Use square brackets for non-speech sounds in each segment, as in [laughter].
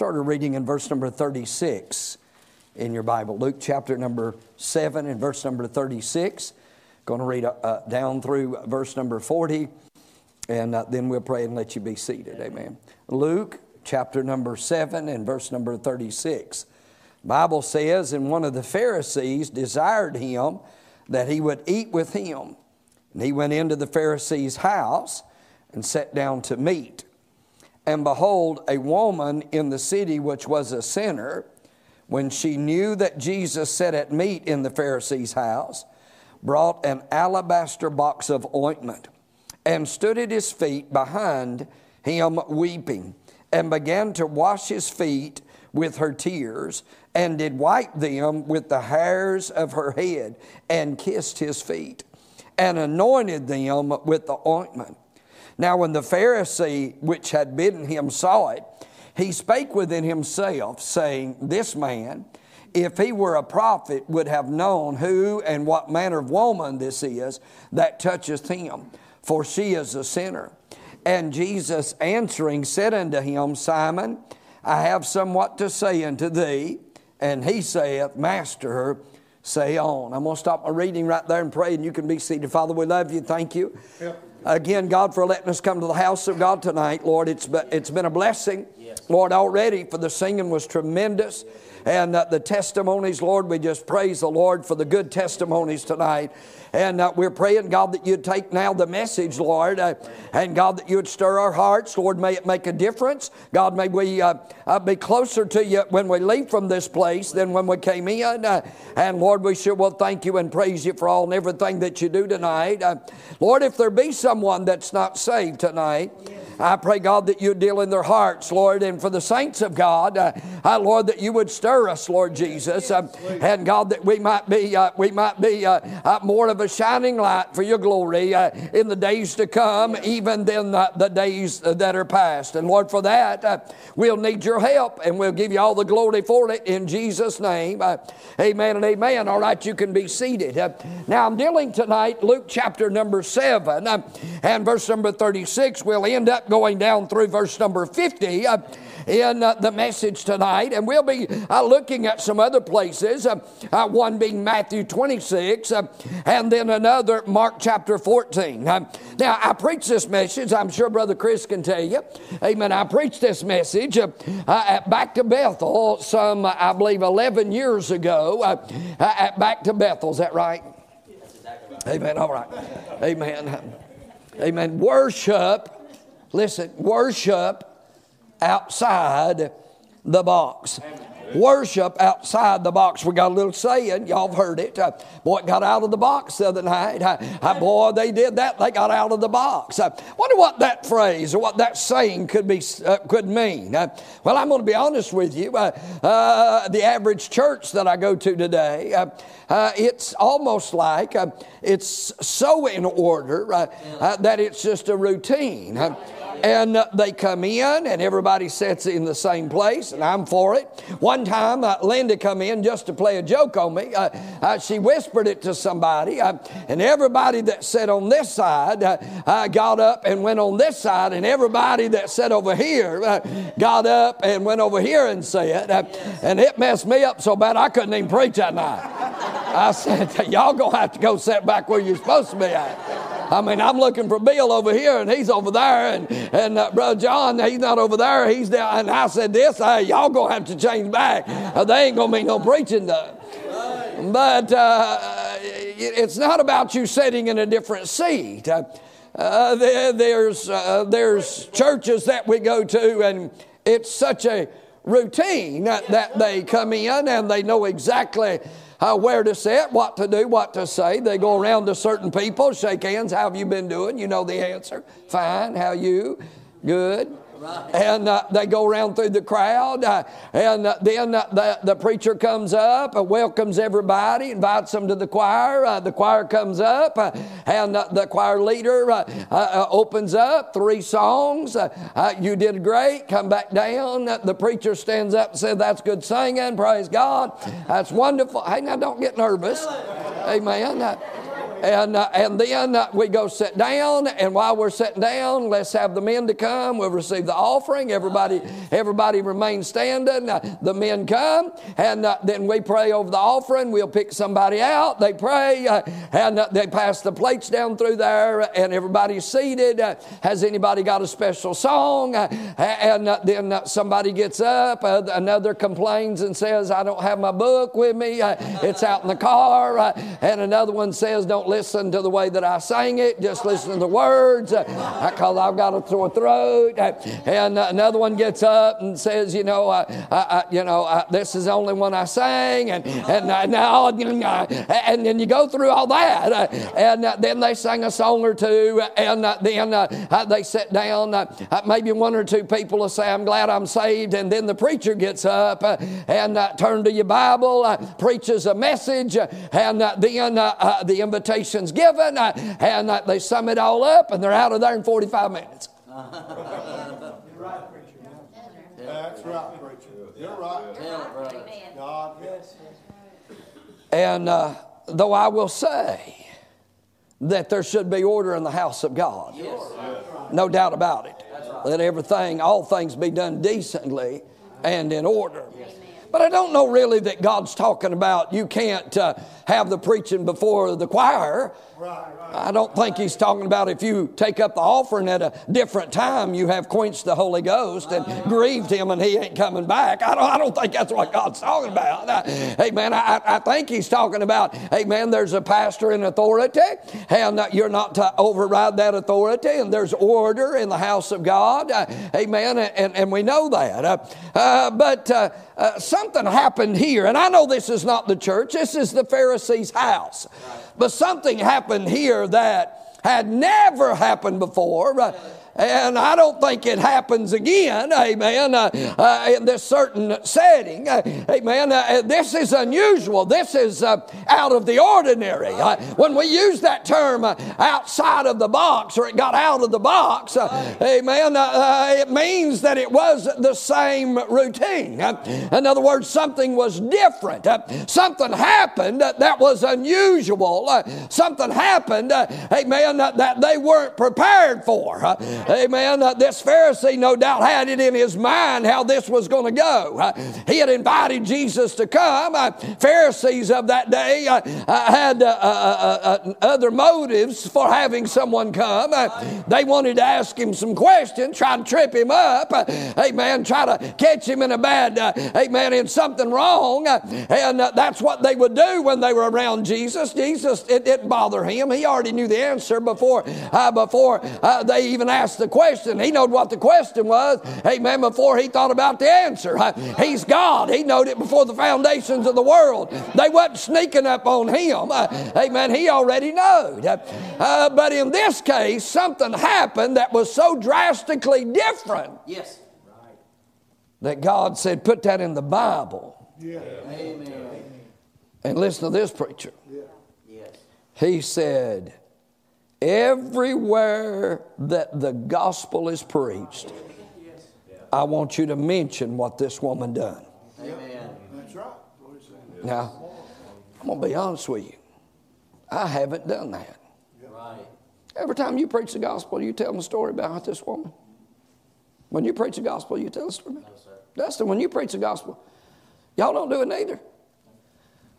number 7. We're going to start a reading in verse number 36 in your Bible. Luke chapter number 7 and verse number 36. Going to read uh, uh, down through verse number 40, and uh, then we'll pray and let you be seated. Amen. Luke chapter number 7 and verse number 36. Bible says, and one of the Pharisees desired him that he would eat with him. And he went into the Pharisee's house and sat down to meat. And behold, a woman in the city which was a sinner, when she knew that Jesus sat at meat in the Pharisee's house, brought an alabaster box of ointment and stood at his feet behind him weeping, and began to wash his feet with her tears, and did wipe them with the hairs of her head, and kissed his feet, and anointed them with the ointment. Now, when the Pharisee which had bidden him saw it, he spake within himself, saying, This man, if he were a prophet, would have known who and what manner of woman this is that toucheth him, for she is a sinner. And Jesus answering said unto him, Simon, I have somewhat to say unto thee. And he saith, Master, say on. I'm going to stop my reading right there and pray, and you can be seated. Father, we love you. Thank you. Again, God, for letting us come to the house of God tonight. Lord, it's been, it's been a blessing. Yes. Lord, already, for the singing was tremendous. And uh, the testimonies, Lord, we just praise the Lord for the good testimonies tonight. And uh, we're praying, God, that you'd take now the message, Lord, uh, and God, that you'd stir our hearts. Lord, may it make a difference. God, may we uh, uh be closer to you when we leave from this place than when we came in. Uh, and Lord, we sure will thank you and praise you for all and everything that you do tonight. Lord, if there be someone that's not saved tonight, I pray, God, that you deal in their hearts, Lord, and for the saints of God, Lord, that you would stir us, Lord Jesus, uh, and God, that we might be, uh, we might be uh, uh, more of a shining light for your glory in the days to come, even than the, the days that are past. And Lord, for that, we'll need your help, and we'll give you all the glory for it in Jesus' name. amen and amen. All right, you can be seated. now, I'm dealing tonight, Luke chapter number 7 and verse number 36. We'll end up going down through verse number 50 uh, in uh, the message tonight. And we'll be uh, looking at some other places, uh, uh, one being Matthew 26, uh, and then another, Mark chapter 14. now, I preach this message, I'm sure Brother Chris can tell you. Amen. I preached this message at Back to Bethel some, I believe, 11 years ago at Back to Bethel. Is that right? Amen. All right. Amen. Amen. Worship Listen, worship outside the box. Worship outside the box. We got a little saying, y'all have heard it. Uh, boy, got out of the box the other night. Uh, uh, boy, they did that. They got out of the box. Uh, wonder what that phrase or what that saying could be uh, could mean. Uh, well, I'm going to be honest with you. Uh, the average church that I go to today, it's almost like it's so in order that it's just a routine and uh, they come in and everybody sits in the same place and i'm for it. One time uh, linda come in just to play a joke on me. Uh, uh she whispered it to somebody uh, and everybody that sat on this side uh, got up and went on this side and everybody that sat over here got up and went over here and said and it messed me up so bad i couldn't even preach that night. I said y'all gonna have to go sit back where you're supposed to be at I mean, I'm looking for Bill over here and he's over there, and, and uh, Brother John, he's not over there, he's down. And I said this, hey, y'all gonna have to change back. Uh, they ain't gonna be no preaching done. But uh, it's not about you sitting in a different seat. Uh, uh there, there's, uh, there's churches that we go to, and it's such a routine that, that they come in and they know exactly uh, where to sit, what to do, what to say. They go around to certain people, shake hands. How have you been doing? You know the answer. Fine. How you? Good. And uh, they go around through the crowd, uh, and uh, then uh, the, the preacher comes up, uh, welcomes everybody, invites them to the choir. Uh, the choir comes up, and the choir leader opens up three songs. you did great. Come back down. the preacher stands up and says, "That's good singing. Praise God. That's wonderful." Hey, now don't get nervous. Amen. And, uh, and then uh, we go sit down, and while we're sitting down, let's have the men to come. We'll receive the offering. Everybody, everybody remain standing. Uh, the men come, and uh, then we pray over the offering. We'll pick somebody out. They pray, uh, and uh, they pass the plates down through there, and everybody's seated. has anybody got a special song? and then somebody gets up, another complains and says, I don't have my book with me. it's out in the car. and another one says, Don't listen to the way that I sang it, just listen to the words uh, because I've got a sore throat. Uh, and another one gets up and says, You know, I, I, you know this is the only one I sang. And, and now, uh, and then you go through all that. And then they sing a song or two. And then they sit down. Maybe one or two people will say, I'm glad I'm saved. And then the preacher gets up and turn to your Bible, preaches a message, and then the invitation's given, and they sum it all up, and they're out of there in 45 minutes. [laughs] That's right, preacher. You're right. God, yes. And uh, though I will say that there should be order in the house of God, yes. no doubt about it. Right. Let everything, all things be done decently and in order. Yes. But I don't know really that God's talking about you can't uh, have the preaching before the choir. I don't think he's talking about if you take up the offering at a different time, you have quenched the Holy Ghost and grieved him and he ain't coming back. I don't, I don't think that's what God's talking about. Uh, hey, man, I, I think he's talking about, hey, man, there's a pastor in authority and uh, you're not to override that authority and there's order in the house of God. Uh, amen. And, and we know that. Uh, uh, but uh, something happened here, and I know this is not the church, this is the Pharisees' house. But something happened here that had never happened before. And I don't think it happens again, amen, uh, uh, in this certain setting. Uh, amen. Uh, this is unusual. This is uh, out of the ordinary. Uh, when we use that term outside of the box or it got out of the box, amen, it means that it was the same routine. in other words, something was different. something happened that was unusual. something happened, amen, that they weren't prepared for. Amen. Uh, this Pharisee, no doubt, had it in his mind how this was going to go. Uh, he had invited Jesus to come. Uh, Pharisees of that day uh, uh, had uh, other motives for having someone come. they wanted to ask him some questions, try to trip him up. amen. Try to catch him in a bad, amen, in something wrong. and that's what they would do when they were around Jesus. Jesus, it didn't bother him. He already knew the answer before, before they even asked the question. He knowed what the question was, amen, before he thought about the answer. [laughs] He's God. He knowed it before the foundations of the world. They wasn't sneaking up on him. [laughs] Amen. He already knowed. Uh, but in this case, something happened that was so drastically different. Yes. That God said, put that in the Bible. Yeah. Amen. And listen to this preacher. Yeah. Yes. He said, Everywhere that the gospel is preached, I want you to mention what this woman done. Amen. That's right. Now, I'm going to be honest with you. I haven't done that. Right. Every time you preach the gospel, you tell them a story about this woman. When you preach the gospel, you tell a story. No, Dustin, when you preach the gospel, y'all don't do it neither.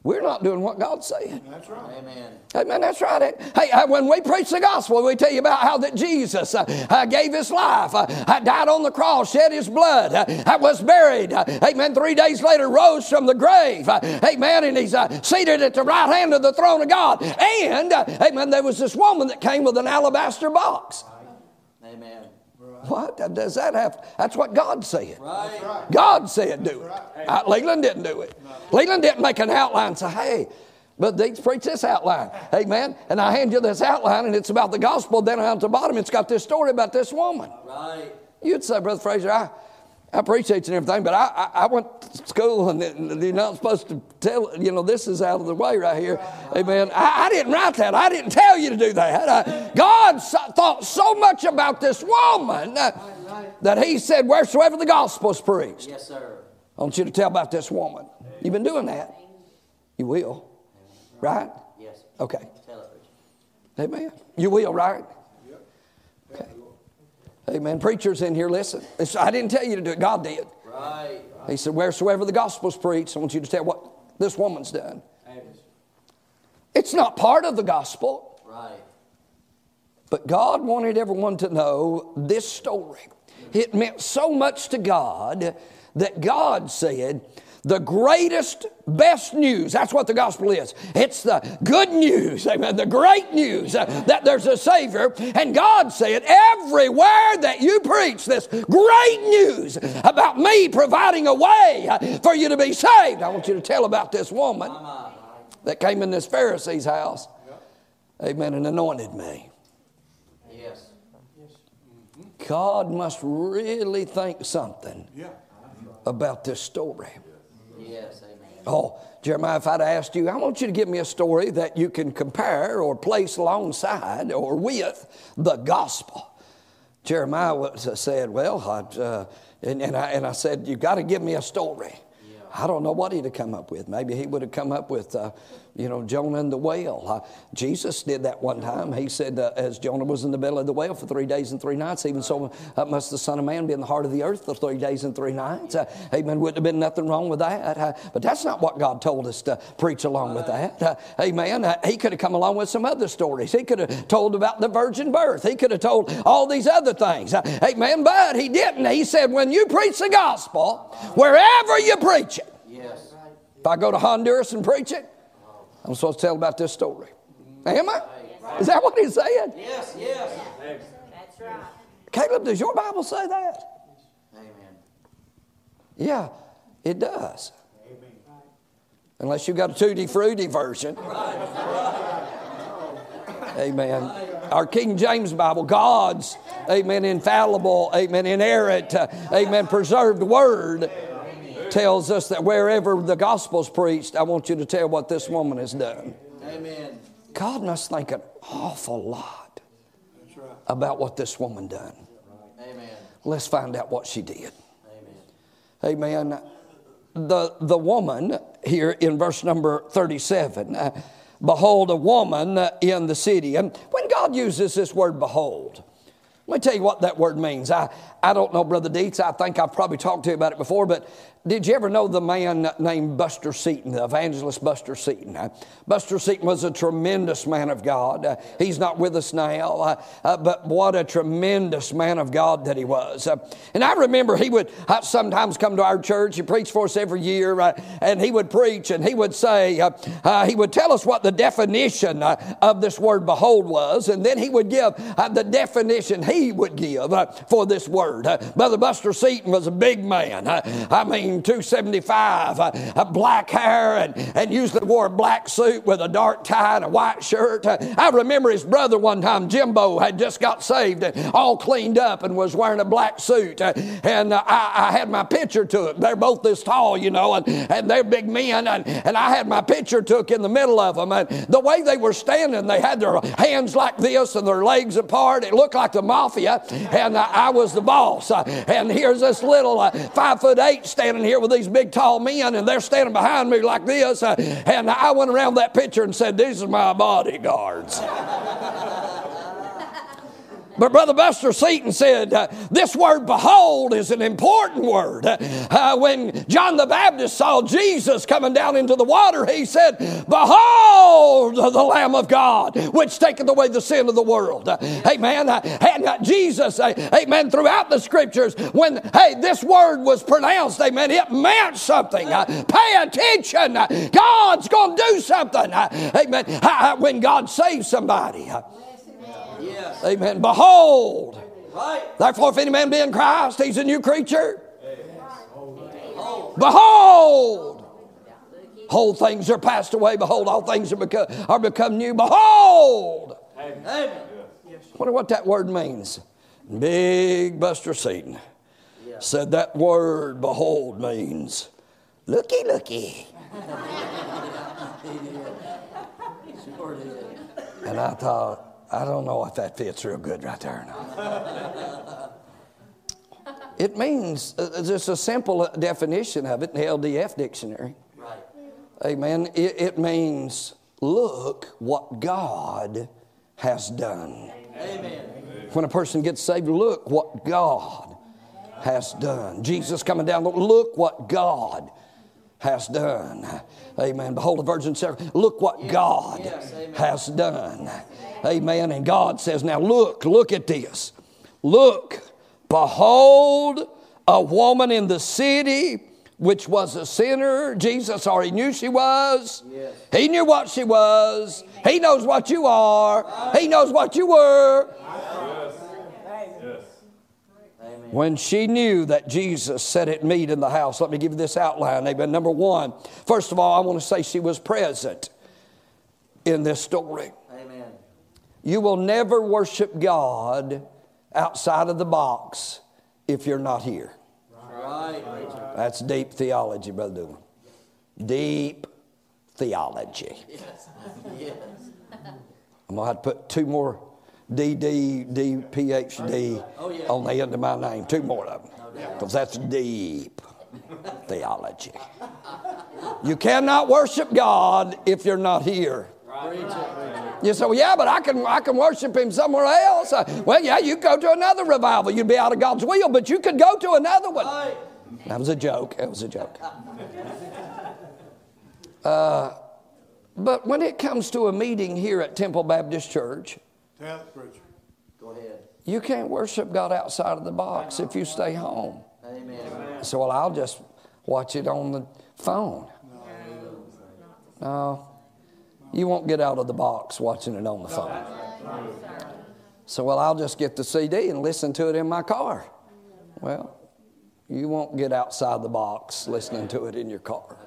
We're not doing what God's saying. That's right. Amen. Amen. That's right. Hey, uh, when we preach the gospel, we tell you about how that Jesus uh, uh, gave his life, uh, uh died on the cross, shed his blood, uh, was buried. amen. Three days later, rose from the grave. amen. And he's seated at the right hand of the throne of God. And, amen, there was this woman that came with an alabaster box. Amen. What does that have? That's what God said. Right. God said do it. Uh, Leland didn't do it. Leland didn't make an outline and say, hey, but they preach this outline. Amen. And I hand you this outline and it's about the gospel. Then down at the bottom, it's got this story about this woman. Right. You'd say, Brother Frazier, I, I appreciate you and everything, but I, I, I went to school and you're not supposed to tell, you know, this is out of the way right here. Amen. I, I didn't write that. I didn't tell you to do that. Uh, God so, thought so much about this woman uh, that he said, wheresoever the gospel is preached. Yes, sir. I want you to tell about this woman. You've been doing that. You will. Right? Yes. Okay. Amen. You will, right? Amen. Preachers in here, listen. It's, I didn't tell you to do it, God did. Right. He said, Wheresoever the gospel's preached, I want you to tell what this woman's done. It's not part of the gospel, Right. but God wanted everyone to know this story. It meant so much to God that God said, the greatest, best news. That's what the gospel is. It's the good news, amen, the great news uh, that there's a Savior. And God said, everywhere that you preach this great news about me providing a way uh, for you to be saved, I want you to tell about this woman that came in this Pharisee's house, amen, and anointed me. Yes. God must really think something about this story. Yes. Amen. Oh, Jeremiah, if I'd asked you, I want you to give me a story that you can compare or place alongside or with the gospel. Jeremiah was, said, Well, I, uh, and, and, I, and I said, You've got to give me a story. I don't know what he'd have come up with. Maybe he would have come up with, uh, you know, Jonah and the whale. Uh, Jesus did that one time. He said, uh, as Jonah was in the belly of the whale for three days and three nights, even so uh, must the Son of Man be in the heart of the earth for three days and three nights. Uh, amen. Wouldn't have been nothing wrong with that. Uh, but that's not what God told us to preach along with that. Uh, amen. Uh, he could have come along with some other stories. He could have told about the virgin birth. He could have told all these other things. Uh, amen. But he didn't. He said, when you preach the gospel, wherever you preach it, Yes. if I go to Honduras and preach it, I'm supposed to tell about this story. Am I? Is that what he said? Yes. Yes. That's right. Caleb, does your Bible say that? Amen. Yeah, it does. Amen. Unless you've got a tutti frutti version. Amen. Our King James Bible, God's, amen, infallible, amen, inerrant, uh, amen, preserved word tells us that wherever the gospel's preached, I want you to tell what this woman has done. Amen. God must think an awful lot about what this woman done. Amen. Let's find out what she did. Amen. Amen. The, the woman here in verse number 37, uh, behold, a woman in the city. And when God uses this word behold, let me tell you what that word means. I, I don't know, Brother Dietz. I think I've probably talked to you about it before, but did you ever know the man named Buster Seaton, the evangelist Buster Seaton? Uh, Buster Seaton was a tremendous man of God. Uh, he's not with us now, uh, uh but what a tremendous man of God that he was. Uh, and I remember he would uh, sometimes come to our church. He preached for us every year, and he would preach and he would say, he would tell us what the definition of this word behold was, and then he would give the definition he would give uh, for this word. Uh, Brother Buster Seaton was a big man. Uh, I mean, 275, uh, black hair, and, and usually wore a black suit with a dark tie and a white shirt. I remember his brother one time, Jimbo, had just got saved, all cleaned up, and was wearing a black suit. And I, I, had my picture took. They're both this tall, you know, and, and they're big men, and, and I had my picture took in the middle of them. And the way they were standing, they had their hands like this and their legs apart. It looked like the mafia, and uh, I was the boss. Uh, and here's this little uh, five foot eight standing here with these big tall men, and they're standing behind me like this. Uh, and I went around that picture and said, These are my bodyguards. [laughs] But Brother Buster Seaton said, uh, This word behold is an important word. Uh, when John the Baptist saw Jesus coming down into the water, he said, Behold the Lamb of God, which taketh away the sin of the world. Uh, amen. Uh, and Jesus, uh, amen, throughout the scriptures, when, hey, this word was pronounced, amen, it meant something. Uh, pay attention. God's going to do something. Amen. When God saves somebody. Amen. Behold. Therefore, if any man be in Christ, he's a new creature. Behold. Whole things are passed away. Behold, all things are become, are become new. Behold. Amen. Wonder what that word means. Big Buster Seaton said that word, behold, means looky, looky. [laughs] And I thought, I don't know if that fits real good right there or not. [laughs] it means, uh, just a simple definition of it in the LDF dictionary. Right. Amen. It, it means, look what God has done. Amen. When a person gets saved, look what God has done. Jesus coming down, look what God has done. Amen. Behold, the virgin Sarah, look what God yes, has done. Amen. And God says, now look, look at this. Look, behold, a woman in the city which was a sinner. Jesus already knew she was. Yes. He knew what she was. He knows what you are. He knows what you were. When she knew that Jesus sat at meat in the house, let me give you this outline. Amen. Number one, first of all, I want to say she was present in this story. You will never worship God outside of the box if you're not here. Right. That's deep theology, Brother. Deep theology. Yes. Yes. I'm going to have to put two more D, D, D, PhD Oh, yeah. on the end of my name. Two more of them. Because that's deep theology. You cannot worship God if you're not here. Preach it, preach it. You say, well, yeah, but I can, I can worship him somewhere else. Uh, well, yeah, you go to another revival. You'd be out of God's will, but you could go to another one. That was a joke. That was a joke. [laughs] Uh, but when it comes to a meeting here at Temple Baptist Church, Tell preacher. Go ahead. you can't worship God outside of the box if you stay home. Amen. So, well, I'll just watch it on the phone. No, you won't get out of the box watching it on the phone. So, well, I'll just get the CD and listen to it in my car. Well, you won't get outside the box listening to it in your car.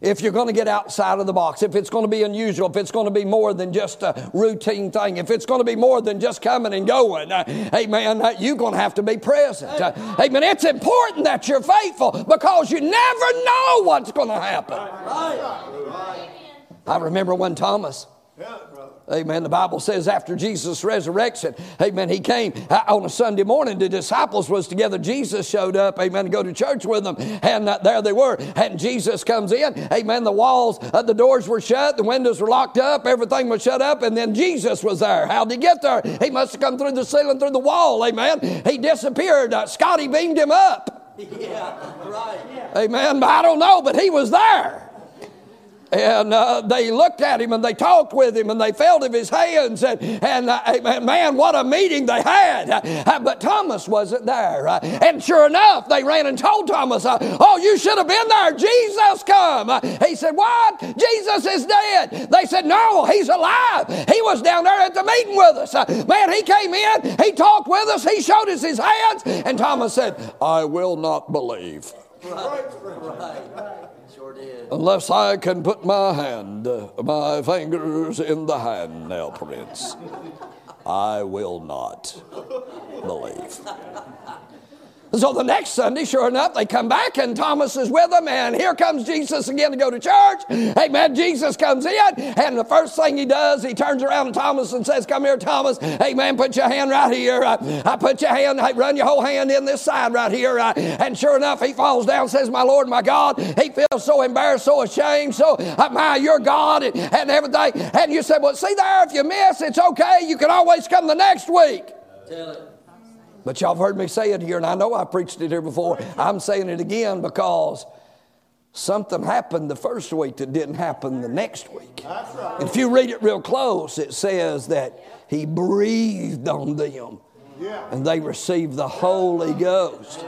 If you're going to get outside of the box, if it's going to be unusual, if it's going to be more than just a routine thing, if it's going to be more than just coming and going, uh, amen, uh, you're going to have to be present. Uh, amen. It's important that you're faithful because you never know what's going to happen. I remember when Thomas. Amen. The Bible says after Jesus' resurrection, amen, he came uh, on a Sunday morning. The disciples was together. Jesus showed up, amen, to go to church with them. And uh, there they were. And Jesus comes in, amen. The walls, uh, the doors were shut, the windows were locked up, everything was shut up. And then Jesus was there. How'd he get there? He must have come through the ceiling, through the wall, amen. He disappeared. Uh, Scotty beamed him up. [laughs] Yeah. Right. Amen. I don't know, but he was there. And uh, they looked at him and they talked with him and they felt of his hands. And, and uh, man, what a meeting they had. Uh, but Thomas wasn't there. Uh, and sure enough, they ran and told Thomas, uh, Oh, you should have been there. Jesus come. Uh, he said, What? Jesus is dead. They said, No, he's alive. He was down there at the meeting with us. Man, he came in, he talked with us, he showed us his hands. And Thomas said, I will not believe Right. Did. Unless I can put my hand, my fingers in the hand nail prints. I will not believe. So the next Sunday, sure enough, they come back and Thomas is with them, and here comes Jesus again to go to church. Amen. Jesus comes in, and the first thing he does, he turns around to Thomas and says, Come here, Thomas. Amen. Put your hand right here. I put your hand, run your whole hand in this side right here. And sure enough, he falls down, says, My Lord, my God. He feels so embarrassed, so ashamed, so, my, you're God, and, and everything. And you said, Well, see there, if you miss, it's okay. You can always come the next week. Tell it. But y'all have heard me say it here, and I know I preached it here before. I'm saying it again because something happened the first week that didn't happen the next week. Right. And if you read it real close, it says that he breathed on them Yeah. and they received the Holy Ghost.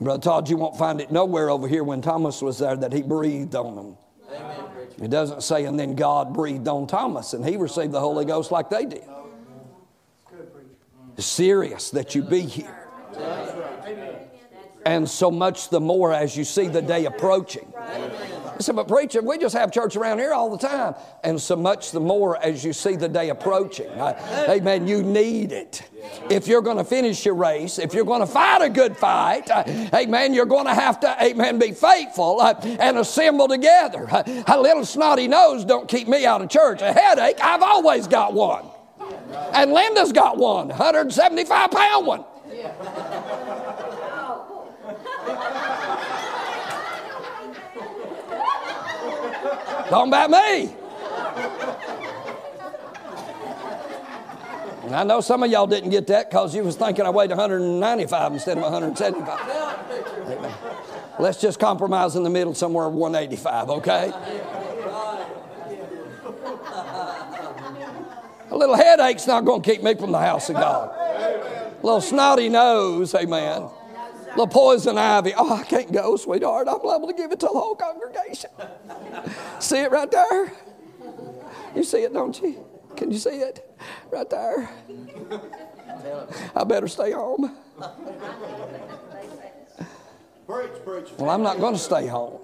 Brother Todd, you won't find it nowhere over here when Thomas was there that he breathed on them. Amen. It doesn't say, and then God breathed on Thomas and he received the Holy Ghost like they did. Serious that you be here. And so much the more as you see the day approaching. I said, but preacher, we just have church around here all the time. And so much the more as you see the day approaching. Amen. You need it. If you're going to finish your race, if you're going to fight a good fight, uh, amen, you're going to have to, amen, be faithful uh, and assemble together. Uh, a little snotty nose don't keep me out of church. A headache, I've always got one. And Linda's got one, 175 pound one. Talking about me. And I know some of y'all didn't get that because you was thinking I weighed 195 instead of 175. Tell it, preacher. Amen. Let's just compromise in the middle somewhere 185, okay? A little headache's not going to keep me from the house of God. A little snotty nose, amen. A little poison ivy. Oh, I can't go, sweetheart. I'm liable to give it to the whole congregation. see it right there? You see it, don't you? Can you see it? Right there. I better stay home. Well, I'm not going to stay home.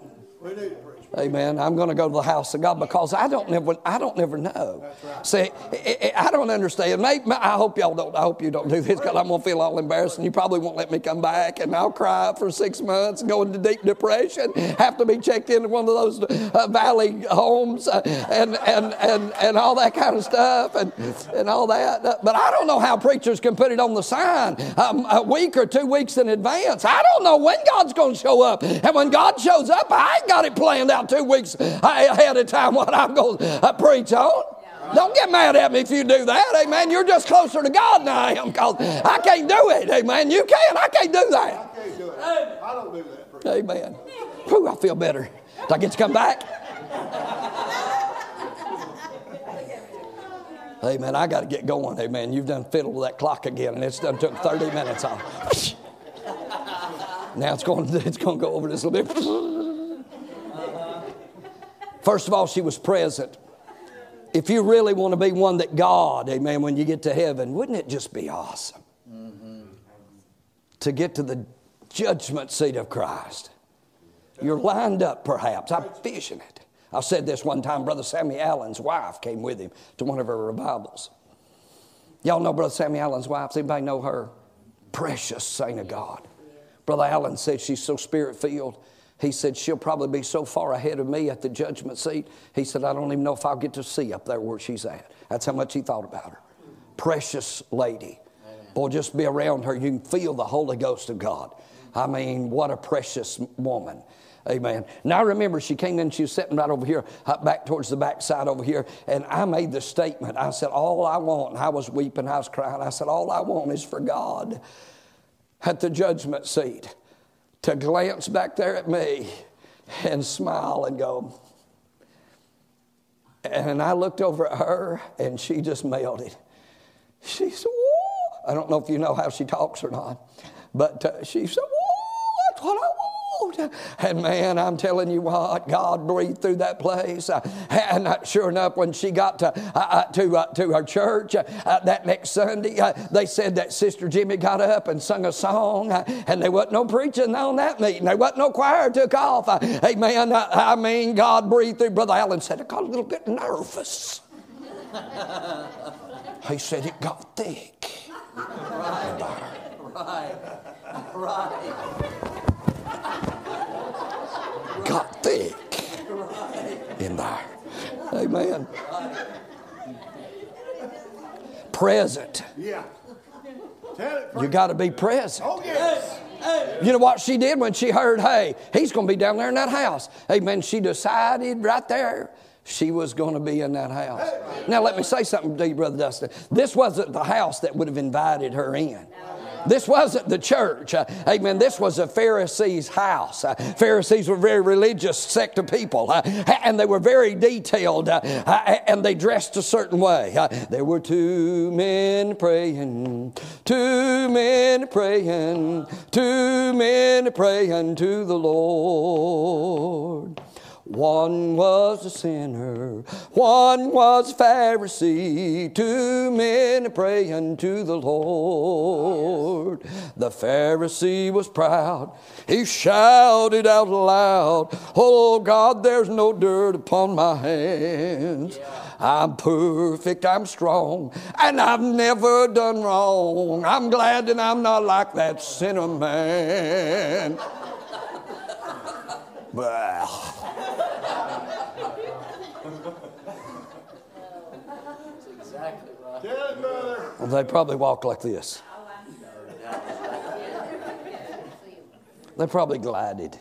We need to preach. Amen. I'm going to go to the house of God because I don't never, I don't never know. See, I, I don't understand. Maybe, I hope y'all don't. I hope you don't do this because I'm going to feel all embarrassed, and you probably won't let me come back, and I'll cry for six months, go into deep depression, have to be checked into one of those uh, valley homes, uh, and, and and and all that kind of stuff, and and all that. But I don't know how preachers can put it on the sign um, a week or two weeks in advance. I don't know when God's going to show up, and when God shows up, I ain't got it planned out two weeks ahead of time what I'm going to uh, preach on. Don't get mad at me if you do that. Amen. You're just closer to God than I am because I can't do it. Amen. You can. I can't do that. I can't do it. I don't do that. Amen. Whew, I feel better. Do I get to come back? Amen. I got to get going. Amen. You've done fiddled with that clock again, and it's done took 30 minutes off. Now it's going, it's going to go over this a little bit. First of all, she was present. If you really want to be one that God, amen, when you get to heaven, wouldn't it just be awesome to get to the judgment seat of Christ? You're lined up, perhaps. I'm fishing it. I said this one time. Brother Sammy Allen's wife came with him to one of her revivals. Y'all know Brother Sammy Allen's wife? Does anybody know her? Precious saint of God. Brother Allen said she's so spirit filled. He said she'll probably be so far ahead of me at the judgment seat. He said, I don't even know if I'll get to see up there where she's at. That's how much he thought about her. Precious lady. Boy, just be around her. You can feel the Holy Ghost of God. I mean, what a precious woman. Amen. Now I remember she came in, she was sitting right over here, back towards the back side over here, and I made the statement. I said, All I want, I was weeping, I was crying. I said, All I want is for God at the judgment seat to glance back there at me and smile and go. And I looked over at her, and she just melted. She said, Whoa. I don't know if you know how she talks or not, but uh, she said, Whoa, that's what I want. And man, I'm telling you what, God breathed through that place. And sure enough, when she got to, uh, uh, to, uh, to her church uh, that next Sunday, uh, they said that Sister Jimmy got up and sung a song, uh, and there wasn't no preaching on that meeting. There wasn't no choir took off. Amen. Uh, I mean, God breathed through. Brother Allen said, I got a little bit nervous. [laughs] he said, it got thick. Right, right. Right. Got thick in there. Amen. Present. Yeah. You got to be present. Oh, yes. You know what she did when she heard, hey, he's going to be down there in that house? Amen. She decided right there she was going to be in that house. Now, let me say something to you, Brother Dustin. This wasn't the house that would have invited her in. This wasn't the church. Uh, amen. This was a Pharisee's house. Uh, Pharisees were very religious sect of people, uh, and they were very detailed, and they dressed a certain way. There were two men praying, two men praying, two men praying to the Lord. One was a sinner, one was a Pharisee, two men praying to the Lord. The Pharisee was proud, he shouted out loud, Oh God, there's no dirt upon my hands. I'm perfect, I'm strong, and I've never done wrong. I'm glad that I'm not like that sinner man. Exactly brother. Well, they probably walk like this. They probably glided.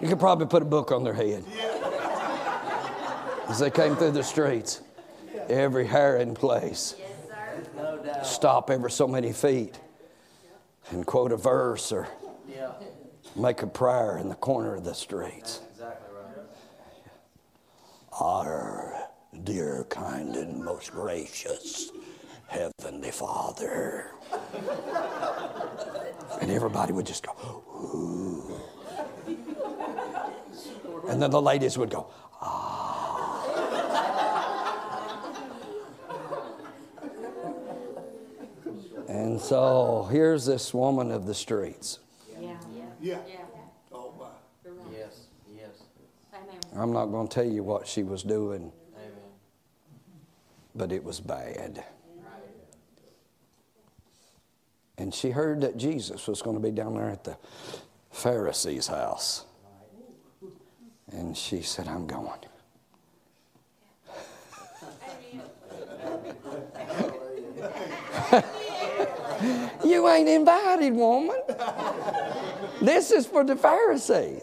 You could probably put a book on their head. As they came through the streets, every hair in place. No doubt. Stop every so many feet and quote a verse or Yeah. make a prayer in the corner of the streets. Exactly right. Our dear, kind, and most gracious Heavenly Father. And everybody would just go, ooh. And then the ladies would go, And so here's this woman of the streets. Yeah. Yeah. Yeah. Oh, my. Yes. Yes. Amen. I'm not going to tell you what she was doing, Amen. but it was bad. And she heard that Jesus was going to be down there at the Pharisee's house. And she said, I'm going. [laughs] [laughs] [laughs] you ain't invited, woman. This is for the Pharisees.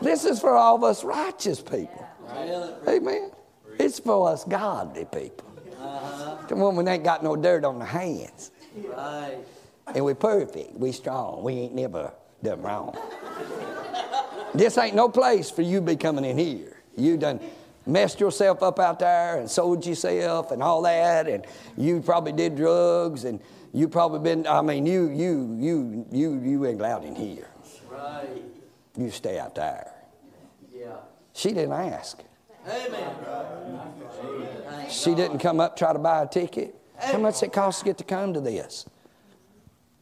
This is for all of us righteous people. Amen. It's for us godly people. The woman ain't got no dirt on their hands. Right. And we perfect. We strong. We ain't never done wrong. this ain't no place for you to be coming in here. You done messed yourself up out there and sold yourself and all that, and you probably did drugs and you probably been. I mean, you you you you you ain't allowed in here. Right. You stay out there. Yeah. She didn't ask. Amen. She didn't come up try to buy a ticket. How much it cost to get to come to this?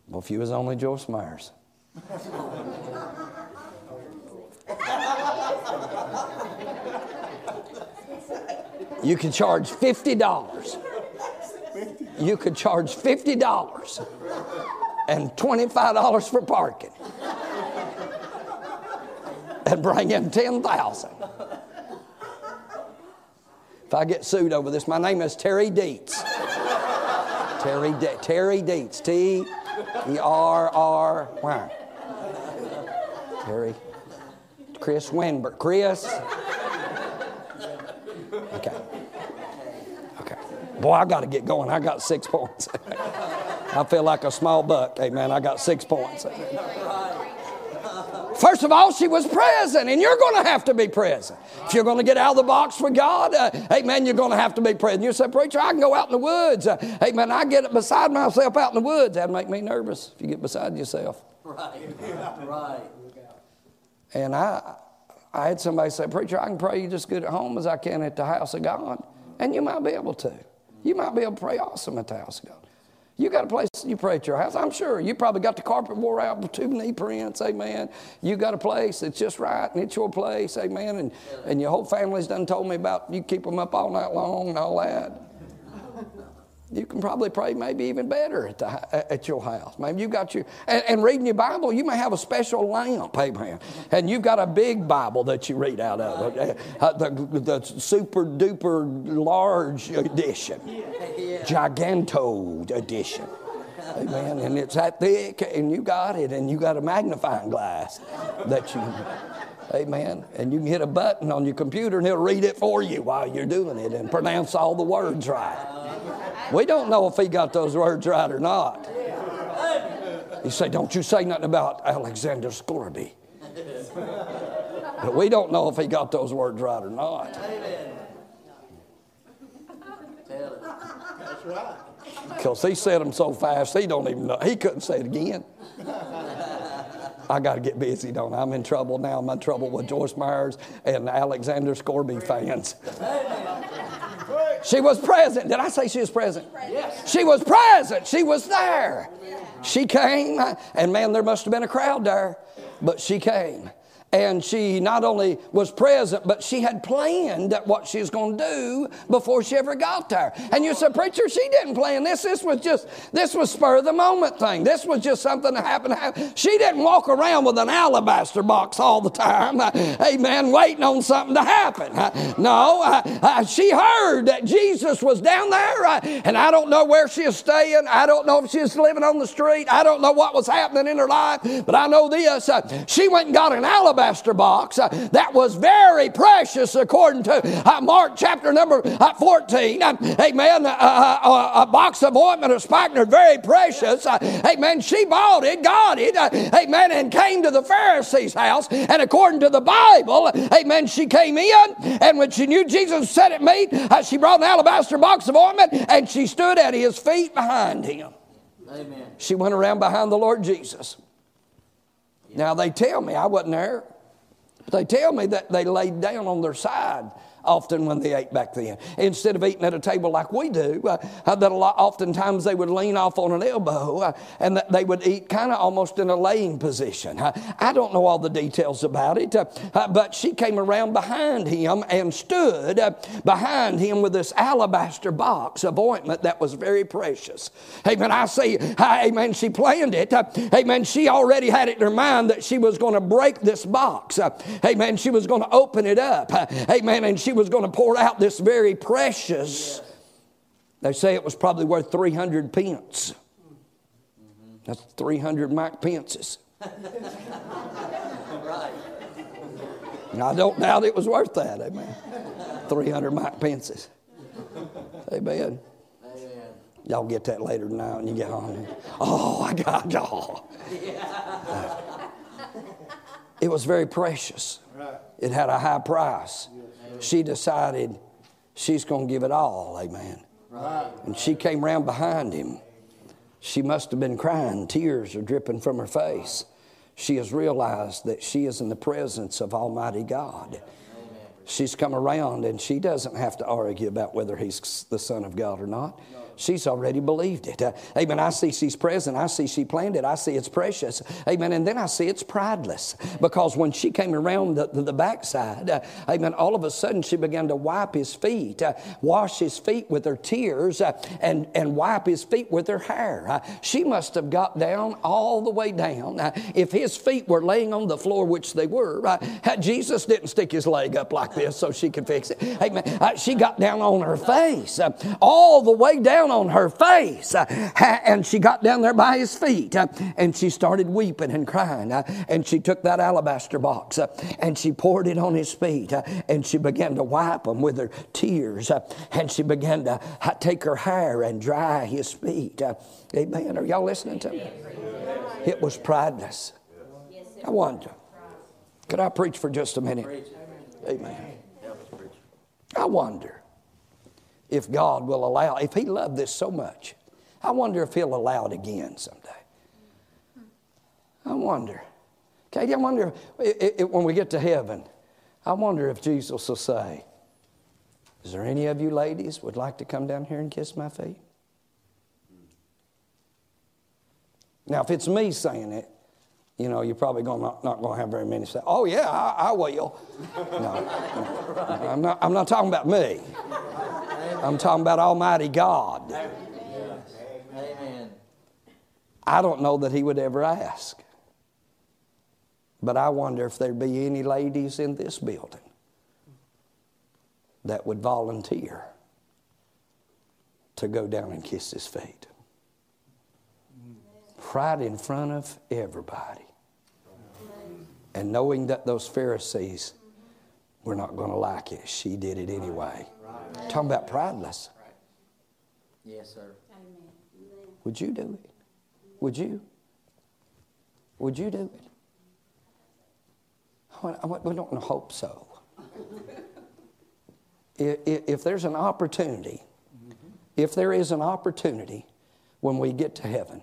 Well, if you was only Joyce Myers. [laughs] you can charge fifty dollars. You could charge fifty dollars and twenty-five dollars for parking, and bring in ten thousand. If I get sued over this, my name is Terry Dietz. Terry De- Terry Dietz. T E R R Y. Terry. Chris Winberg. Chris. Okay. Okay. Boy, I got to get going. I got six points. [laughs] I feel like a small buck. Hey, man, I got six points. First of all, she was present, and you're going to have to be present. If you're going to get out of the box for God, uh, amen, you're going to have to be present. You say, Preacher, I can go out in the woods. Uh, amen, I get beside myself out in the woods. That'd make me nervous if you get beside yourself. Right. Right. [laughs] And I, I had somebody say, Preacher, I can pray you just good at home as I can at the house of God. And you might be able to. You might be able to pray awesome at the house of God. You got a place you pray at your house. I'm sure you probably got the carpet wore out with two knee prints, amen. You got a place that's just right and it's your place, amen. And, and your whole family's done told me about you keep them up all night long and all that. You can probably pray maybe even better at, the, at your house. Maybe you got your, and, and reading your Bible, you may have a special lamp, amen. And you've got a big Bible that you read out of, uh, uh, the, the super duper large edition, giganto edition. Amen. And it's that thick, and you got it, and you got a magnifying glass that you, amen. And you can hit a button on your computer, and it'll read it for you while you're doing it and pronounce all the words right. We don't know if he got those words right or not. You say, don't you say nothing about Alexander Scourby. But we don't know if he got those words right or not. Because he said them so fast, he don't even know. He couldn't say it again. I got to get busy, don't I? I'm in trouble now. I'm in trouble with Joyce Myers and Alexander Scourby fans. She was present. Did I say she was present? Yes. She was present. She was there. She came, and man, there must have been a crowd there, but she came. And she not only was present, but she had planned what she was going to do before she ever got there. And you said, Preacher, she didn't plan this. This was just, this was spur of the moment thing. This was just something that happened. She didn't walk around with an alabaster box all the time, [laughs] amen, waiting on something to happen. No, uh, she heard that Jesus was down there, uh, and I don't know where she is staying. I don't know if she was living on the street. I don't know what was happening in her life, but I know this. Uh, she went and got an alabaster alabaster box uh, that was very precious according to uh, Mark chapter number uh, 14. Uh, amen. A box of ointment of spikenard, very precious. amen. She bought it, got it. amen. And came to the Pharisee's house. And according to the Bible, amen, she came in. And when she knew Jesus said it meat, she brought an alabaster box of ointment and she stood at his feet behind him. Amen. She went around behind the Lord Jesus. Now they tell me, I wasn't there, but they tell me that they laid down on their side often when they ate back then. Instead of eating at a table like we do, uh, uh that a lot, oftentimes they would lean off on an elbow uh, and they would eat kind of almost in a laying position. Uh, I don't know all the details about it, uh, uh, but she came around behind him and stood behind him with this alabaster box of ointment that was very precious. Amen. I see, amen, she planned it. Amen. She already had it in her mind that she was going to break this box. Amen. She was going to open it up. Amen. And she was going to pour out this very precious. They say it was probably worth 300 pence. That's 300 Mike pences. [laughs] right. I don't doubt it was worth that. Amen. 300 Mike pences. Amen. Amen. Y'all get that later tonight when you get home. Oh, I got y'all. Yeah. It was very precious. It had a high price she decided she's going to give it all. Amen. Right. And she came around behind him. She must have been crying. Tears are dripping from her face. She has realized that she is in the presence of Almighty God. She's come around and she doesn't have to argue about whether he's the Son of God or not. She's already believed it. Uh, amen. I see she's present. I see she planned it. I see it's precious. Amen. And then I see it's prideless because when she came around the, the, the backside, uh, amen, all of a sudden she began to wipe his feet, uh, wash his feet with her tears, uh, and, and wipe his feet with her hair. Uh, she must have got down all the way down. Uh, if his feet were laying on the floor, which they were, Jesus didn't stick his leg up like this so she could fix it. Amen. she got down on her face, all the way down down on her face. Uh, [laughs] and she got down there by his feet uh, and she started weeping and crying. Uh, and she took that alabaster box and she poured it on his feet and she began to wipe them with her tears. And she began to take her hair and dry his feet. Amen. Are y'all listening to me? It was prideless. I wonder. Could I preach for just a minute? Amen. I wonder if God will allow, if He loved this so much, I wonder if He'll allow it again someday. I wonder. Katie, I wonder if, if, when we get to heaven, I wonder if Jesus will say, Is there any of you ladies would like to come down here and kiss my feet? Now, if it's me saying it, you know, you're probably going not, not going to have very many say, "Oh yeah, I, I will." No, no, I'm not. I'm not talking about me. I'm talking about Almighty God. Amen. I don't know that He would ever ask, but I wonder if there'd be any ladies in this building that would volunteer to go down and kiss His feet, right in front of everybody and knowing that those Pharisees were not going to like it, she did it anyway. Right. Talking about prideless. Right. Yes, sir. Would you do it? Would you? Would you do it? We don't hope so. if, if there's an opportunity, if there is an opportunity when we get to heaven,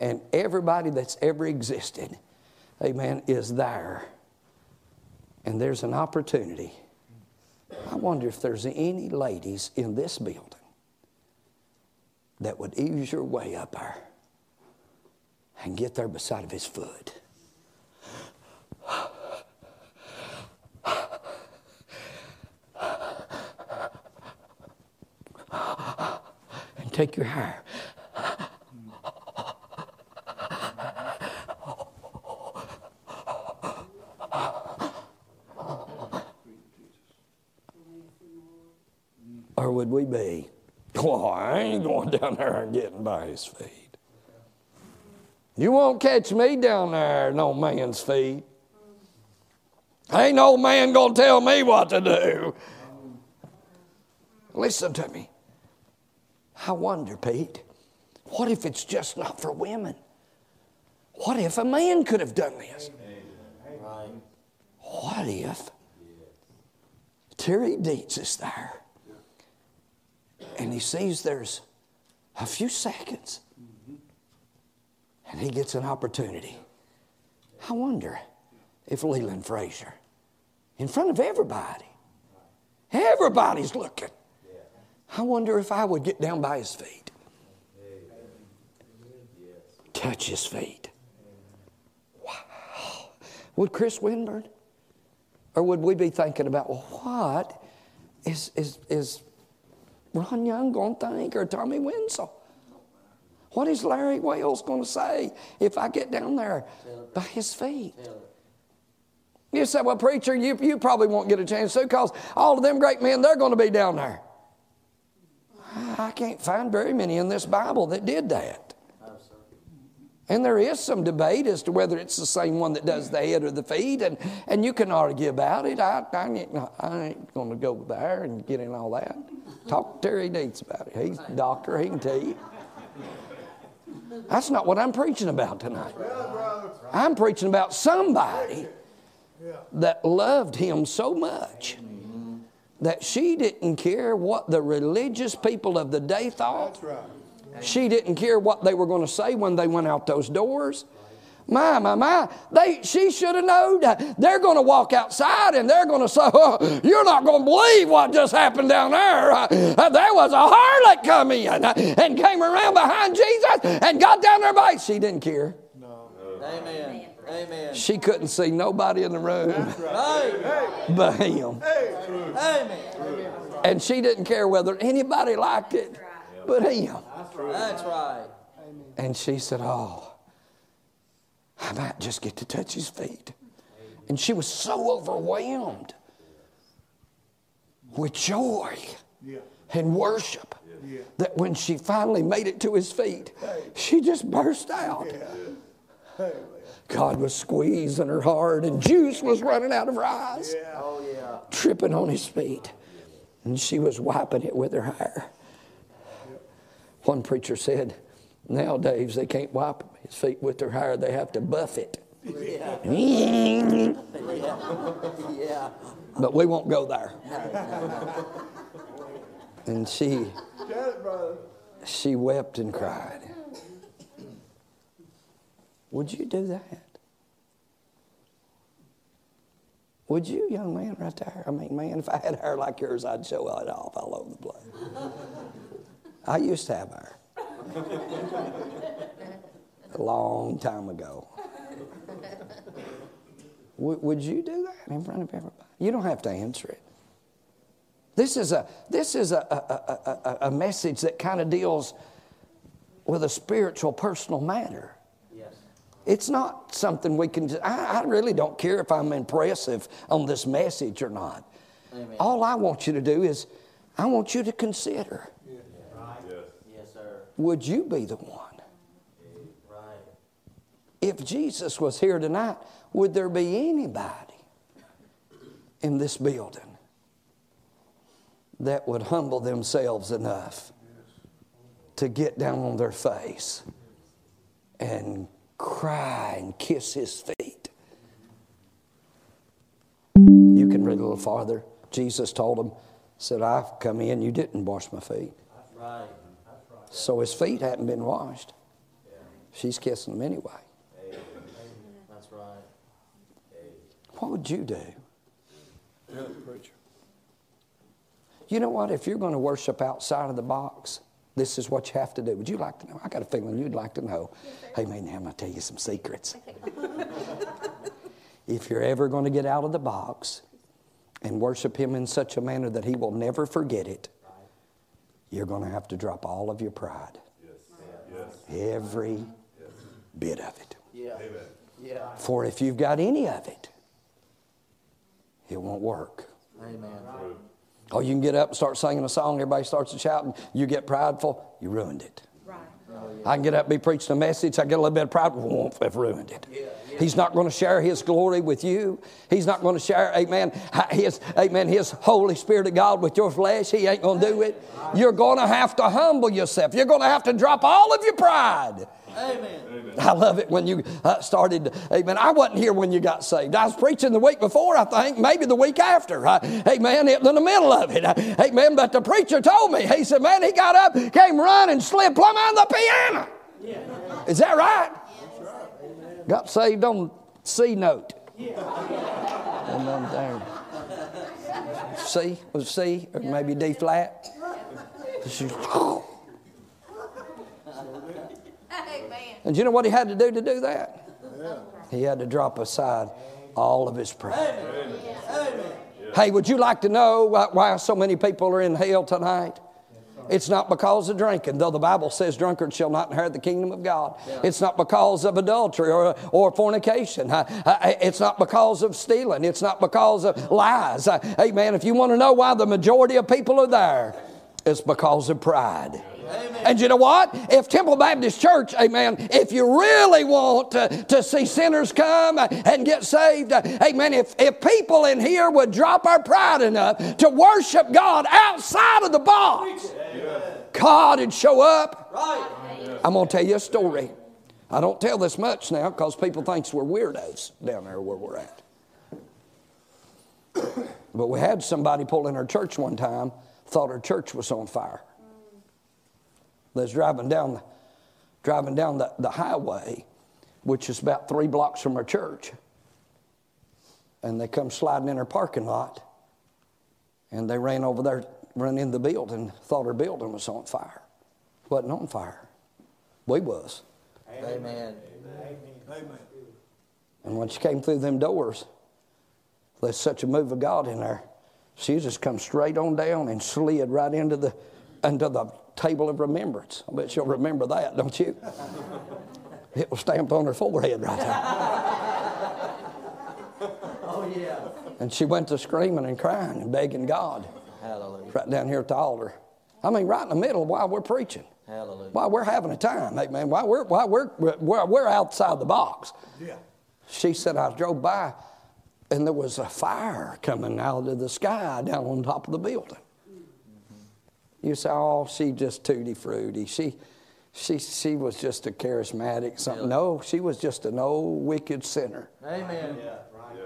and everybody that's ever existed amen, is there. And there's an opportunity. I wonder if there's any ladies in this building that would ease your way up there and get there beside of his foot. And take your hair Or would we be, [laughs] oh, I ain't going down there and getting by his feet. You won't catch me down there, no man's feet. Ain't no man gonna tell me what to do. Listen to me. I wonder, Pete, what if it's just not for women? What if a man could have done this? What if Terry Dietz is there and he sees there's a few seconds and he gets an opportunity? I wonder if Leland Frazier, in front of everybody, everybody's looking. I wonder if I would get down by his feet, touch his feet. Wow. Would Chris Winburn? Or would we be thinking about, well, what is, is, is Ron Young going to think or Tommy Winslow? What is Larry Wales going to say if I get down there by his feet? You say, well, preacher, you, you probably won't get a chance to because all of them great men, they're going to be down there. I can't find very many in this Bible that did that. And there is some debate as to whether it's the same one that does the head or the feet, and, and you can argue about it. I, I, ain't, ain't going to go there and get in all that. Talk to Terry Dietz about it. He's a doctor, he can tell you. That's not what I'm preaching about tonight. I'm preaching about somebody that loved him so much that she didn't care what the religious people of the day thought. Right. She didn't care what they were going to say when they went out those doors. My, my, my. They, she should have known that they're going to walk outside and they're going to say, oh, You're not going to believe what just happened down there. Uh, there was a harlot come in and came around behind Jesus and got down there by. She didn't care. No. Amen. Amen. She couldn't see nobody in the room Hey. but him. Amen. And she didn't care whether anybody liked it but him. That's right. And she said, Oh, I might just get to touch his feet. And she was so overwhelmed with joy Yeah. and worship Yeah. that when she finally made it to his feet, she just burst out. Hey, God was squeezing her hard, and juice was running out of her eyes. Oh, tripping on his feet. And she was wiping it with her hair. One preacher said, Nowadays they can't wipe his feet with their hair, they have to buff it. [laughs] Yeah. Yeah. [laughs] But we won't go there. [laughs] And she Tell it, brother. she wept and cried. Would you do that? Would you, young man, right there? I mean, man, if I had hair like yours, I'd show it off all over the place. I used to have hair. A long time ago. Would, would you do that in front of everybody? You don't have to answer it. This is a, this is a, a, a, a, message that kind of deals with a spiritual, personal matter. Yes. It's not something we can. I, I really don't care if I'm impressive on this message or not. Amen. All I want you to do is, I want you to consider. Would you be the one? If Jesus was here tonight, would there be anybody in this building that would humble themselves enough to get down on their face and cry and kiss his feet? You can read a little farther. Jesus told them, said, I've come in, you didn't wash my feet. Right. So his feet hadn't been washed. She's kissing them anyway. That's right. What would you do? You know what? If you're going to worship outside of the box, this is what you have to do. Would you like to know? I got a feeling you'd like to know. Hey, man, I'm going to tell you some secrets. [laughs] if you're ever going to get out of the box and worship Him in such a manner that He will never forget it, you're going to have to drop all of your pride. yes Every bit of it. Yeah. Yeah. For if you've got any of it, it won't work. Amen. Oh, you can get up and start singing a song, everybody starts to shout, and you get prideful, you ruined it. Right. I can get up and be preaching a message, I get a little bit of pride, won't have ruined it. He's not going to share His glory with you. He's not going to share, amen, His, amen, His Holy Spirit of God with your flesh. He ain't going to do it. You're going to have to humble yourself. You're going to have to drop all of your pride. Amen. I love it when you uh, started. Amen. I wasn't here when you got saved. I was preaching the week before, I think, maybe the week after. Uh, amen. In the middle of it. Amen. But the preacher told me, he said, man, he got up, came running, slid plumb on the piano. Yeah. Is that right? Right. Got saved on C note. Yeah. And then there. C was C or maybe D flat. And you know what he had to do to do that? Yeah. He had to drop aside all of his pride. Amen. Hey, would you like to know why so many people are in hell tonight? It's not because of drinking, though the Bible says drunkards shall not inherit the kingdom of God. Yeah. It's not because of adultery or, or fornication. It's not because of stealing. It's not because of lies. Amen. If you want to know why the majority of people are there, it's because of pride. Amen. And you know what? If Temple Baptist Church, amen, if you really want to, to see sinners come and get saved, amen, if, if people in here would drop our pride enough to worship God outside of the box, God would show up. I'm going to tell you a story. I don't tell this much now because people think we're weirdos down there where we're at. [coughs] But we had somebody pull in our church one time, thought our church was on fire. They was driving down, driving down the, the highway, which is about three blocks from our church. And they come sliding in our parking lot. And they ran over there, ran in the building, thought our building was on fire. Wasn't on fire. We was. Amen. Amen. Amen. And when she came through them doors, there's such a move of God in there. She just come straight on down and slid right into the into the table of remembrance. I bet you'll remember that, don't you? [laughs] It was stamped on her forehead right there. Oh, yeah. And she went to screaming and crying and begging God. Hallelujah. Right down here at the altar. I mean, right in the middle while we're preaching. Hallelujah. While we're having a time, amen. While we're, while we're, we're, we're outside the box. Yeah. She said, I drove by and there was a fire coming out of the sky down on top of the building. You say, oh, she just tutti fruity. She, she, she was just a charismatic something. Really? No, she was just an old wicked sinner. Amen. Yeah, right.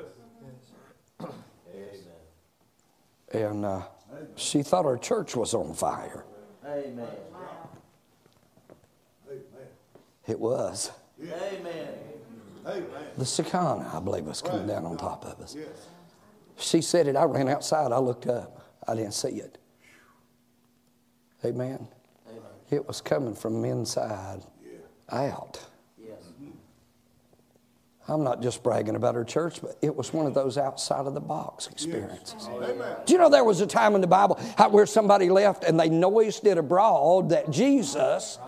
Yes. Amen. And uh, she thought her church was on fire. Amen. It was. Amen. The Shekinah, I believe, was coming down on top of us. She said it. I ran outside. I looked up. I didn't see it. Amen. It was coming from inside out. Yes. I'm not just bragging about our church, but it was one of those outside of the box experiences. Yes. Amen. Do you know there was a time in the Bible where somebody left and they noised it abroad that Jesus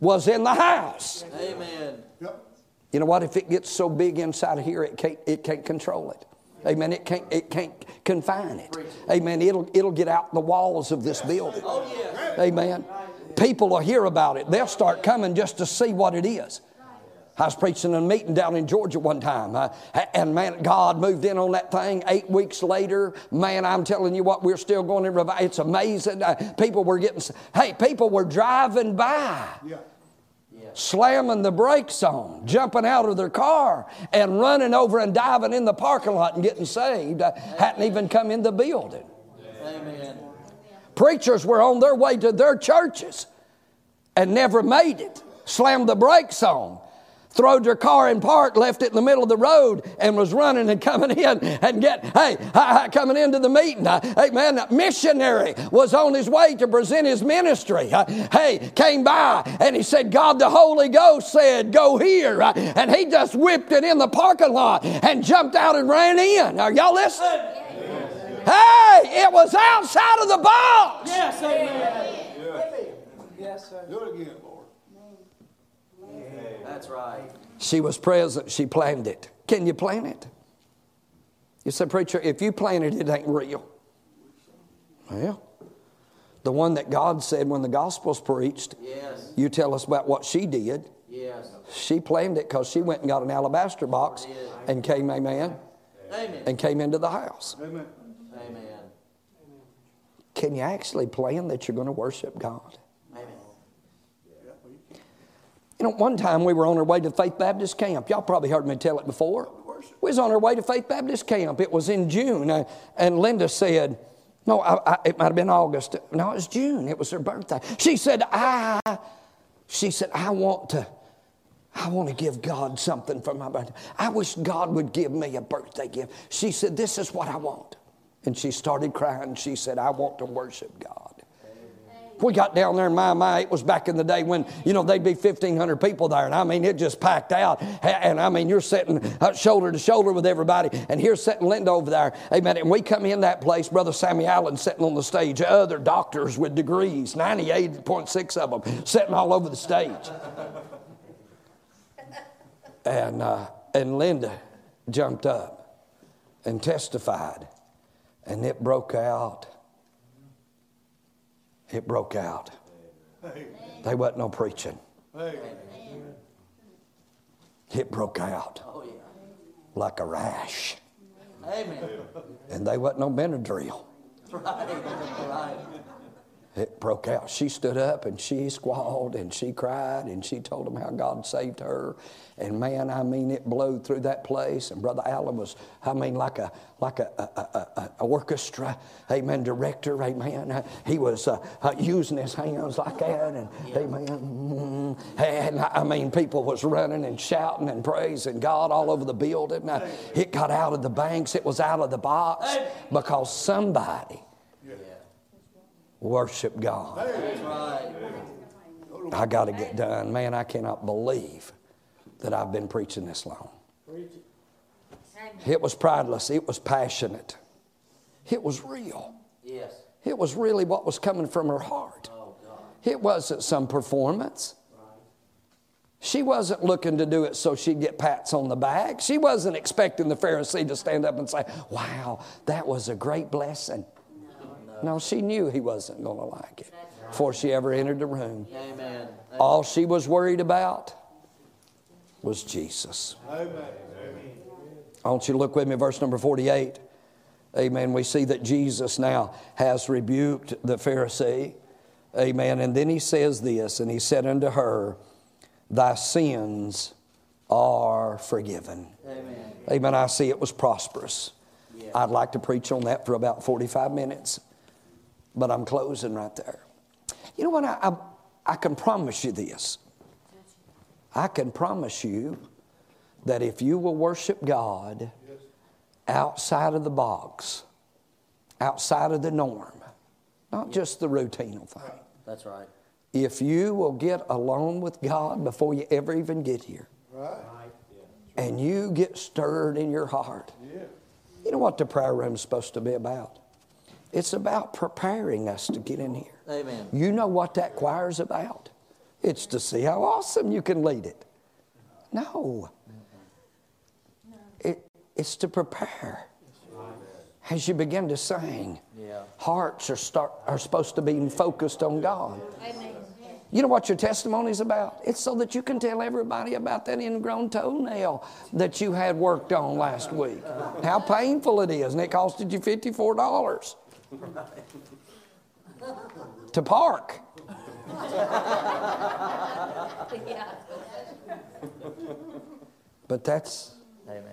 was in the house? Amen. You know what? If it gets so big inside of here, it can't, it can't control it. Amen. It can't, it can't confine it. Amen. It'll, it'll get out the walls of this building. Oh, Amen. People will hear about it. They'll start coming just to see what it is. I was preaching in a meeting down in Georgia one time, uh, and man, God moved in on that thing. Eight weeks later, man, I'm telling you what, we're still going to revive. It's amazing. Uh, people were getting, hey, people were driving by. Yeah slamming the brakes on, jumping out of their car, and running over and diving in the parking lot and getting saved. Uh, hadn't even come in the building. Amen. Preachers were on their way to their churches and never made it. Slammed the brakes on throwed their car in park, left it in the middle of the road, and was running and coming in and get, hey, coming into the meeting. Uh, hey, man, that missionary was on his way to present his ministry. Uh, hey, came by and he said, God the Holy Ghost said, go here. Uh, and he just whipped it in the parking lot and jumped out and ran in. Are y'all listening? Hey, it was outside of the box. Yes, amen. Yes, sir. Do it again. That's right. She was present. She planned it. Can you plan it? You said, Preacher, if you plan it, it ain't real. Well, the one that God said when the gospel's preached, yes. you tell us about what she did. Yes. She planned it because she went and got an alabaster box and came, amen, Amen. and came into the house. Amen. Amen. Can you actually plan that you're going to worship God? You know, one time we were on our way to Faith Baptist Camp. Y'all probably heard me tell it before. We was on our way to Faith Baptist Camp. It was in June, uh, and Linda said, "No, I, I, it might have been August. No, it was June. It was her birthday." She said, "I," she said, "I want to." I want to give God something for my birthday. I wish God would give me a birthday gift. She said, This is what I want. And she started crying. She said, I want to worship God. We got down there in my my. It was back in the day when you know they'd be fifteen hundred people there, and I mean it just packed out. And I mean you're sitting uh, shoulder to shoulder with everybody, and here's sitting Linda over there, amen. And we come in that place, brother Sammy Allen sitting on the stage, other doctors with degrees, ninety eight point six of them sitting all over the stage, and uh, and Linda jumped up and testified, and it broke out it broke out. They wasn't no preaching. It broke out Oh, yeah. like a rash. Amen. And they wasn't no Benadryl. Right. Right. It broke out. She stood up and she squalled and she cried and she told them how God saved her. And man, I mean, it blew through that place. And Brother Allen was, I mean, like a like a, a, a, a orchestra, amen, director, amen. He was uh, uh, using his hands like that, and amen. And I mean, people was running and shouting and praising God all over the building. Uh, it got out of the banks. It was out of the box because somebody worship God. I got to get done. Man, I cannot believe that I've been preaching this long. It was prideless, it was passionate, it was real. Yes. It was really what was coming from her heart. Oh. It wasn't some performance. She wasn't looking to do it so she'd get pats on the back. She wasn't expecting the Pharisee to stand up and say, Wow, that was a great blessing. No, she knew he wasn't going to like it before she ever entered the room. Amen. All she was worried about was Jesus. Amen. I want you to look with me, verse number 48. Amen. We see that Jesus now has rebuked the Pharisee. Amen. And then he says this, and he said unto her, Thy sins are forgiven. Amen. Amen. I see it was prosperous. I'd like to preach on that for about 45 minutes, but I'm closing right there. You know what? I, I, I can promise you this. I can promise you that if you will worship God outside of the box, outside of the norm, not just the routine thing, That's right. if you will get alone with God before you ever even get here, Right. and you get stirred in your heart, Yeah. you know what the prayer room is supposed to be about? It's about preparing us to get in here. Amen. You know what that choir's about? It's to see how awesome you can lead it. No. It, it's to prepare. As you begin to sing, Yeah. hearts are, start, are supposed to be focused on God. Amen. You know what your testimony's about? It's so that you can tell everybody about that ingrown toenail that you had worked on last week. How painful it is, and it costed you $54 [laughs] to park. But that's Amen.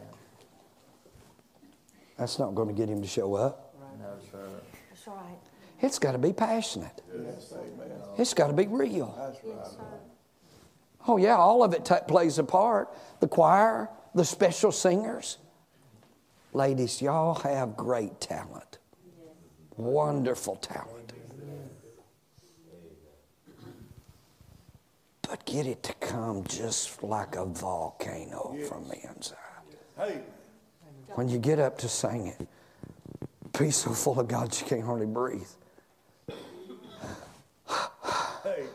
that's not going to get him to show up. No, sir. That's right. It's got to be passionate. Yes, amen. It's got to be real. That's right. Oh, yeah, all of it ta plays a part. The choir, the special singers. Ladies, y'all have great talent. Wonderful talent. But get it to come just like a volcano from the inside. When you get up to sing it, be so full of God you can't hardly breathe. Hey.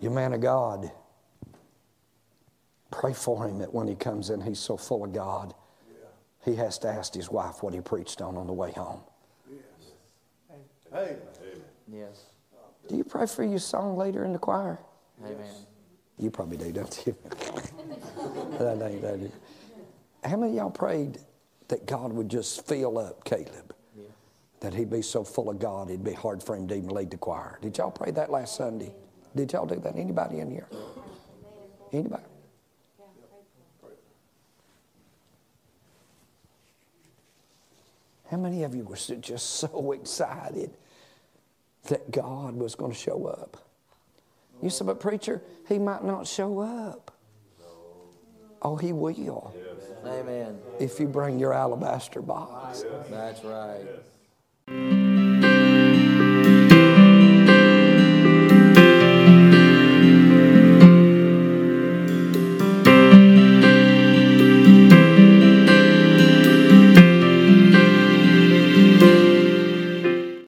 You man of God, pray for him that when he comes in, he's so full of God, he has to ask his wife what he preached on on the way home. Hey. Yes. Do you pray for your song leader in the choir? Amen. You probably do, don't you? that ain't that. is- How many of y'all prayed that God would just fill up Caleb? Yeah. That he'd be so full of God, it'd be hard for him to even lead the choir. Did y'all pray that last Sunday? Did y'all do that? Anybody in here? Anybody? How many of you were just so excited that God was going to show up? You said, but preacher, he might not show up. Oh, he will Amen. if you bring your alabaster box. That's right.